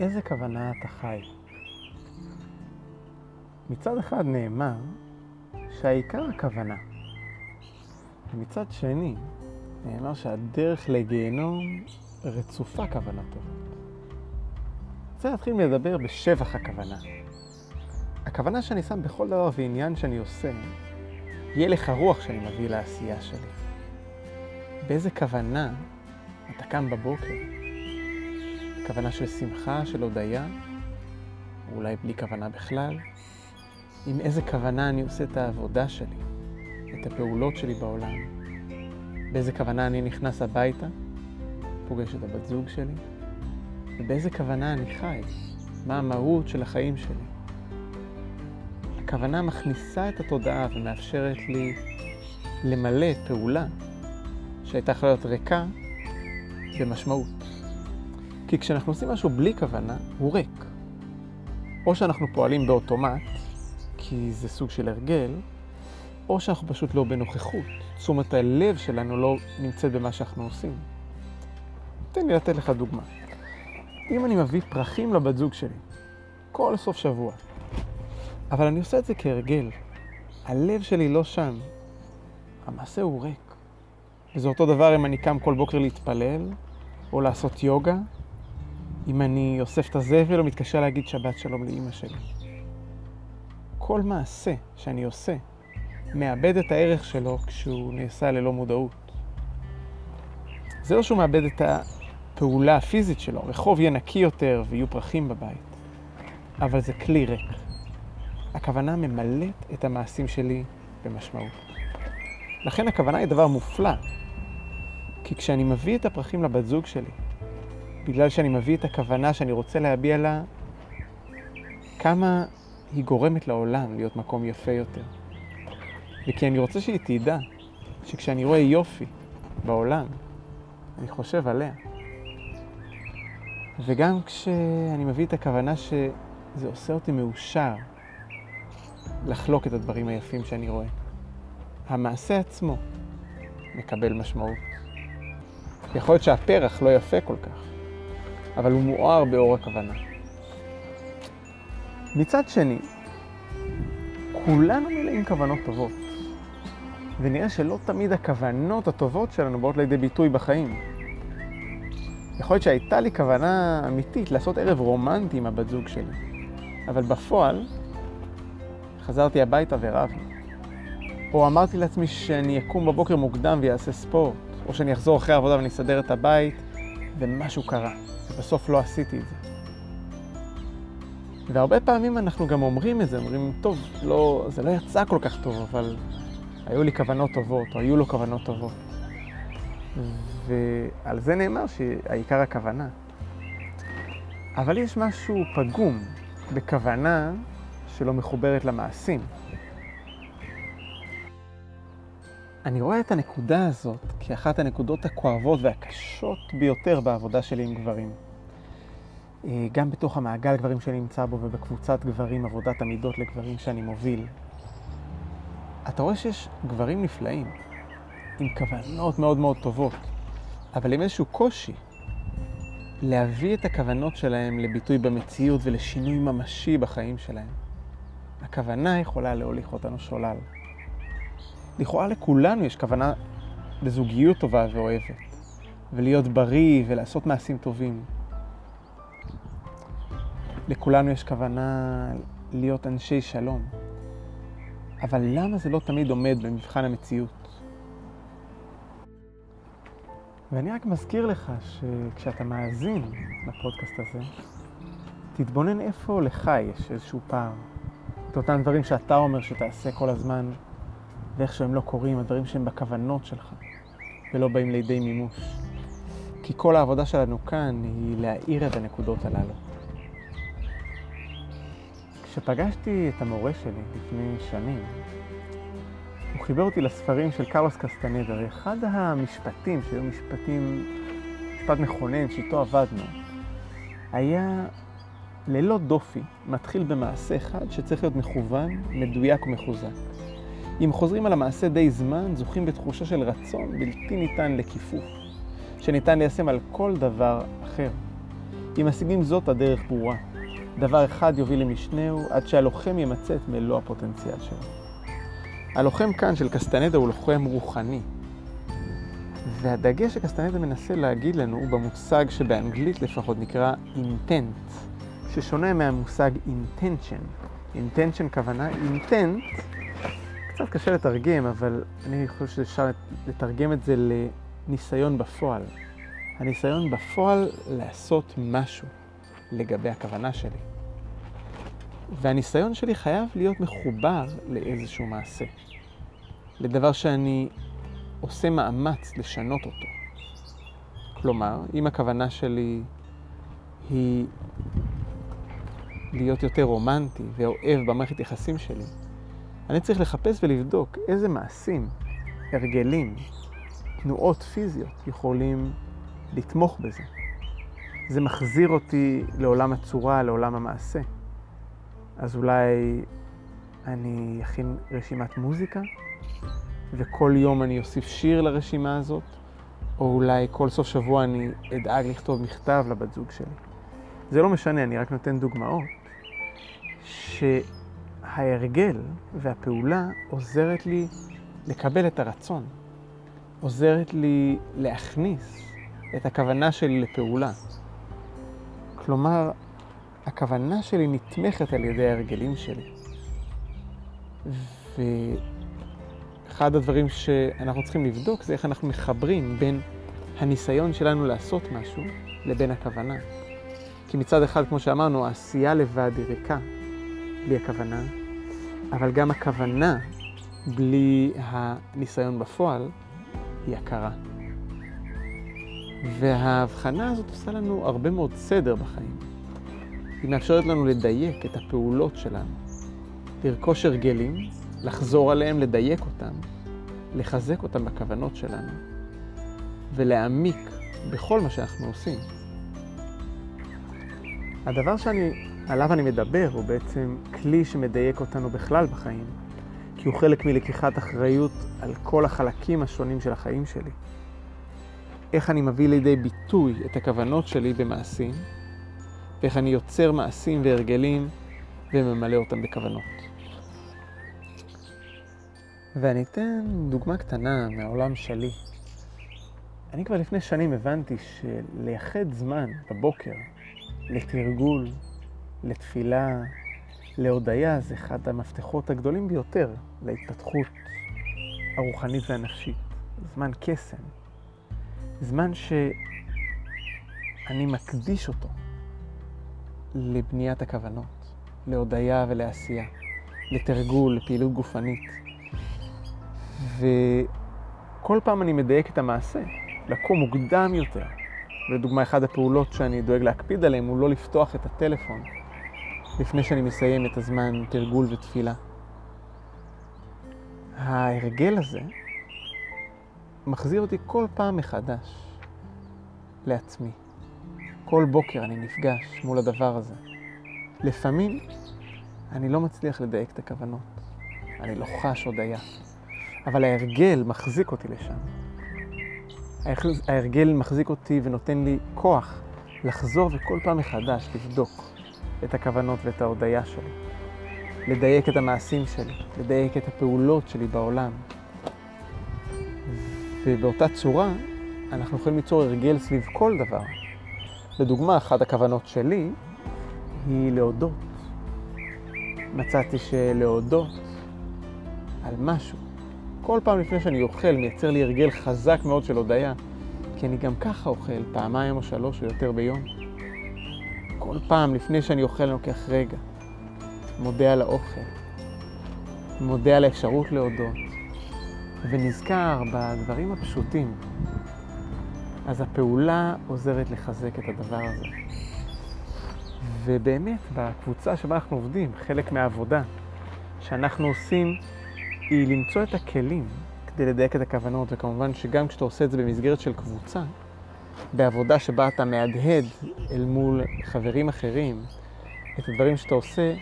איזה כוונה אתה חי? מצד אחד נאמר שהעיקר הכוונה, ומצד שני נאמר שהדרך לגיהנום רצופה כוונות טובות. רוצה להתחיל לדבר בשבח הכוונה. הכוונה שאני שם בכל דבר ועניין שאני עושה, יהיה לך רוח שאני מביא לעשייה שלי. באיזה כוונה אתה קם בבוקר? כוונה של שמחה, של הודיה, או אולי בלי כוונה בכלל? עם איזה כוונה אני עושה את העבודה שלי, את הפעולות שלי בעולם? באיזה כוונה אני נכנס הביתה, פוגש את הבת זוג שלי? ובאיזה כוונה אני חי? מה המהות של החיים שלי? הכוונה מכניסה את התודעה ומאפשרת לי למלא פעולה שהייתה יכולה להיות ריקה במשמעות. כי כשאנחנו עושים משהו בלי כוונה, הוא ריק. או שאנחנו פועלים באוטומט, כי זה סוג של הרגל, או שאנחנו פשוט לא בנוכחות. תשומת הלב שלנו לא נמצאת במה שאנחנו עושים. תן לי לתת לך דוגמה. אם אני מביא פרחים לבת זוג שלי, כל סוף שבוע, אבל אני עושה את זה כהרגל, הלב שלי לא שם, המעשה הוא ריק. וזה אותו דבר אם אני קם כל בוקר להתפלל, או לעשות יוגה, אם אני אוסף את הזבל או מתקשר להגיד שבת שלום לאימא שלי. כל מעשה שאני עושה מאבד את הערך שלו כשהוא נעשה ללא מודעות. זה לא שהוא מאבד את הפעולה הפיזית שלו, רחוב יהיה נקי יותר ויהיו פרחים בבית, אבל זה כלי ריק. הכוונה ממלאת את המעשים שלי במשמעות. לכן הכוונה היא דבר מופלא, כי כשאני מביא את הפרחים לבת זוג שלי, בגלל שאני מביא את הכוונה שאני רוצה להביע לה, כמה היא גורמת לעולם להיות מקום יפה יותר. וכי אני רוצה שהיא תדע שכשאני רואה יופי בעולם, אני חושב עליה. וגם כשאני מביא את הכוונה שזה עושה אותי מאושר לחלוק את הדברים היפים שאני רואה. המעשה עצמו מקבל משמעות. יכול להיות שהפרח לא יפה כל כך, אבל הוא מואר באור הכוונה. מצד שני, כולנו מלאים כוונות טובות, ונראה שלא תמיד הכוונות הטובות שלנו באות לידי ביטוי בחיים. יכול להיות שהייתה לי כוונה אמיתית לעשות ערב רומנטי עם הבת זוג שלי, אבל בפועל חזרתי הביתה ורבנו. או אמרתי לעצמי שאני אקום בבוקר מוקדם ויעשה ספורט, או שאני אחזור אחרי העבודה ואני אסדר את הבית, ומשהו קרה, ובסוף לא עשיתי את זה. והרבה פעמים אנחנו גם אומרים את זה, אומרים, טוב, לא, זה לא יצא כל כך טוב, אבל היו לי כוונות טובות, או היו לו כוונות טובות. ועל זה נאמר שהעיקר הכוונה. אבל יש משהו פגום בכוונה שלא מחוברת למעשים. אני רואה את הנקודה הזאת כאחת הנקודות הכואבות והקשות ביותר בעבודה שלי עם גברים. אה, גם בתוך המעגל גברים שאני נמצא בו ובקבוצת גברים, עבודת המידות לגברים שאני מוביל. אתה רואה שיש גברים נפלאים, עם כוונות מאוד מאוד טובות, אבל עם איזשהו קושי להביא את הכוונות שלהם לביטוי במציאות ולשינוי ממשי בחיים שלהם. הכוונה יכולה להוליך אותנו שולל. לכאורה לכולנו יש כוונה בזוגיות טובה ואוהבת, ולהיות בריא ולעשות מעשים טובים. לכולנו יש כוונה להיות אנשי שלום. אבל למה זה לא תמיד עומד במבחן המציאות? ואני רק מזכיר לך שכשאתה מאזין לפודקאסט הזה, תתבונן איפה לך יש איזשהו פער. את אותם דברים שאתה אומר שתעשה כל הזמן, ואיך שהם לא קורים, הדברים שהם בכוונות שלך, ולא באים לידי מימוש. כי כל העבודה שלנו כאן היא להאיר את הנקודות הללו. כשפגשתי את המורה שלי לפני שנים, הוא חיבר אותי לספרים של קרלוס קסטנדה, ואחד המשפטים, שהיו משפטים, משפט מכונן שאיתו עבדנו, היה ללא דופי, מתחיל במעשה אחד שצריך להיות מכוון, מדויק ומחוזק. אם חוזרים על המעשה די זמן, זוכים בתחושה של רצון בלתי ניתן לכיפוף, שניתן ליישם על כל דבר אחר. אם משיגים זאת, הדרך ברורה. דבר אחד יוביל למשנהו עד שהלוחם ימצה את מלוא הפוטנציאל שלו. הלוחם כאן של קסטנדה הוא לוחם רוחני. והדגש שקסטנדה מנסה להגיד לנו הוא במושג שבאנגלית לפחות נקרא intent, ששונה מהמושג intention. intention כוונה, intent, קצת קשה לתרגם, אבל אני חושב שאפשר לתרגם את זה לניסיון בפועל. הניסיון בפועל לעשות משהו לגבי הכוונה שלי. והניסיון שלי חייב להיות מחובר לאיזשהו מעשה. לדבר שאני עושה מאמץ לשנות אותו. כלומר, אם הכוונה שלי היא להיות יותר רומנטי ואוהב במערכת יחסים שלי, אני צריך לחפש ולבדוק איזה מעשים, הרגלים, תנועות פיזיות יכולים לתמוך בזה. זה מחזיר אותי לעולם הצורה, לעולם המעשה. אז אולי אני אכין רשימת מוזיקה, וכל יום אני אוסיף שיר לרשימה הזאת, או אולי כל סוף שבוע אני אדאג לכתוב מכתב לבת זוג שלי. זה לא משנה, אני רק נותן דוגמאות, שההרגל והפעולה עוזרת לי לקבל את הרצון, עוזרת לי להכניס את הכוונה שלי לפעולה. כלומר, הכוונה שלי נתמכת על ידי ההרגלים שלי. ואחד הדברים שאנחנו צריכים לבדוק זה איך אנחנו מחברים בין הניסיון שלנו לעשות משהו לבין הכוונה. כי מצד אחד, כמו שאמרנו, העשייה לבד היא ריקה, בלי הכוונה, אבל גם הכוונה בלי הניסיון בפועל היא הכרה. וההבחנה הזאת עושה לנו הרבה מאוד סדר בחיים. היא מאפשרת לנו לדייק את הפעולות שלנו, לרכוש הרגלים, לחזור עליהם, לדייק אותם, לחזק אותם בכוונות שלנו, ולהעמיק בכל מה שאנחנו עושים. הדבר שאני, עליו אני מדבר הוא בעצם כלי שמדייק אותנו בכלל בחיים, כי הוא חלק מלקיחת אחריות על כל החלקים השונים של החיים שלי. איך אני מביא לידי ביטוי את הכוונות שלי במעשים, ואיך אני יוצר מעשים והרגלים וממלא אותם בכוונות. ואני אתן דוגמה קטנה מהעולם שלי. אני כבר לפני שנים הבנתי שלייחד זמן בבוקר לתרגול, לתפילה, להודיה, זה אחד המפתחות הגדולים ביותר להתפתחות הרוחנית והנפשית. זמן קסם. זמן שאני מקדיש אותו לבניית הכוונות, להודיה ולעשייה, לתרגול, לפעילות גופנית. וכל פעם אני מדייק את המעשה, לקום מוקדם יותר. לדוגמה, אחת הפעולות שאני דואג להקפיד עליהן הוא לא לפתוח את הטלפון לפני שאני מסיים את הזמן תרגול ותפילה. ההרגל הזה מחזיר אותי כל פעם מחדש לעצמי. כל בוקר אני נפגש מול הדבר הזה. לפעמים אני לא מצליח לדייק את הכוונות, אני לא חש הודיה, אבל ההרגל מחזיק אותי לשם. ההרגל מחזיק אותי ונותן לי כוח לחזור וכל פעם מחדש לבדוק את הכוונות ואת ההודיה שלי, לדייק את המעשים שלי, לדייק את הפעולות שלי בעולם. ובאותה צורה אנחנו יכולים ליצור הרגל סביב כל דבר. לדוגמה, אחת הכוונות שלי היא להודות. מצאתי שלהודות על משהו, כל פעם לפני שאני אוכל, מייצר לי הרגל חזק מאוד של הודיה, כי אני גם ככה אוכל פעמיים או שלוש או יותר ביום. כל פעם לפני שאני אוכל אני לוקח רגע, מודה על האוכל, מודה על האפשרות להודות, ונזכר בדברים הפשוטים. אז הפעולה עוזרת לחזק את הדבר הזה. ובאמת, בקבוצה שבה אנחנו עובדים, חלק מהעבודה שאנחנו עושים היא למצוא את הכלים כדי לדייק את הכוונות, וכמובן שגם כשאתה עושה את זה במסגרת של קבוצה, בעבודה שבה אתה מהדהד אל מול חברים אחרים את הדברים שאתה עושה,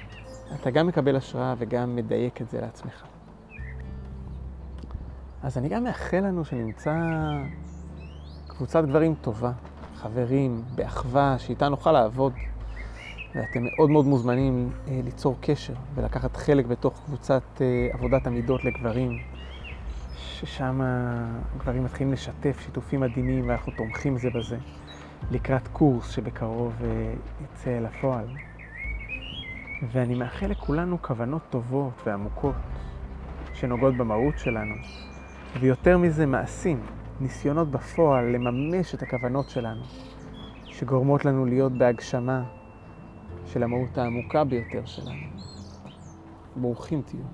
אתה גם מקבל השראה וגם מדייק את זה לעצמך. אז אני גם מאחל לנו שנמצא קבוצת גברים טובה, חברים, באחווה, שאיתה נוכל לעבוד. ואתם מאוד מאוד מוזמנים אה, ליצור קשר ולקחת חלק בתוך קבוצת אה, עבודת המידות לגברים, ששם גברים מתחילים לשתף שיתופים מדהימים ואנחנו תומכים זה בזה, לקראת קורס שבקרוב אה, יצא אל הפועל. ואני מאחל לכולנו כוונות טובות ועמוקות שנוגעות במהות שלנו, ויותר מזה מעשים, ניסיונות בפועל לממש את הכוונות שלנו, שגורמות לנו להיות בהגשמה של המהות העמוקה ביותר שלנו. ברוכים תהיו.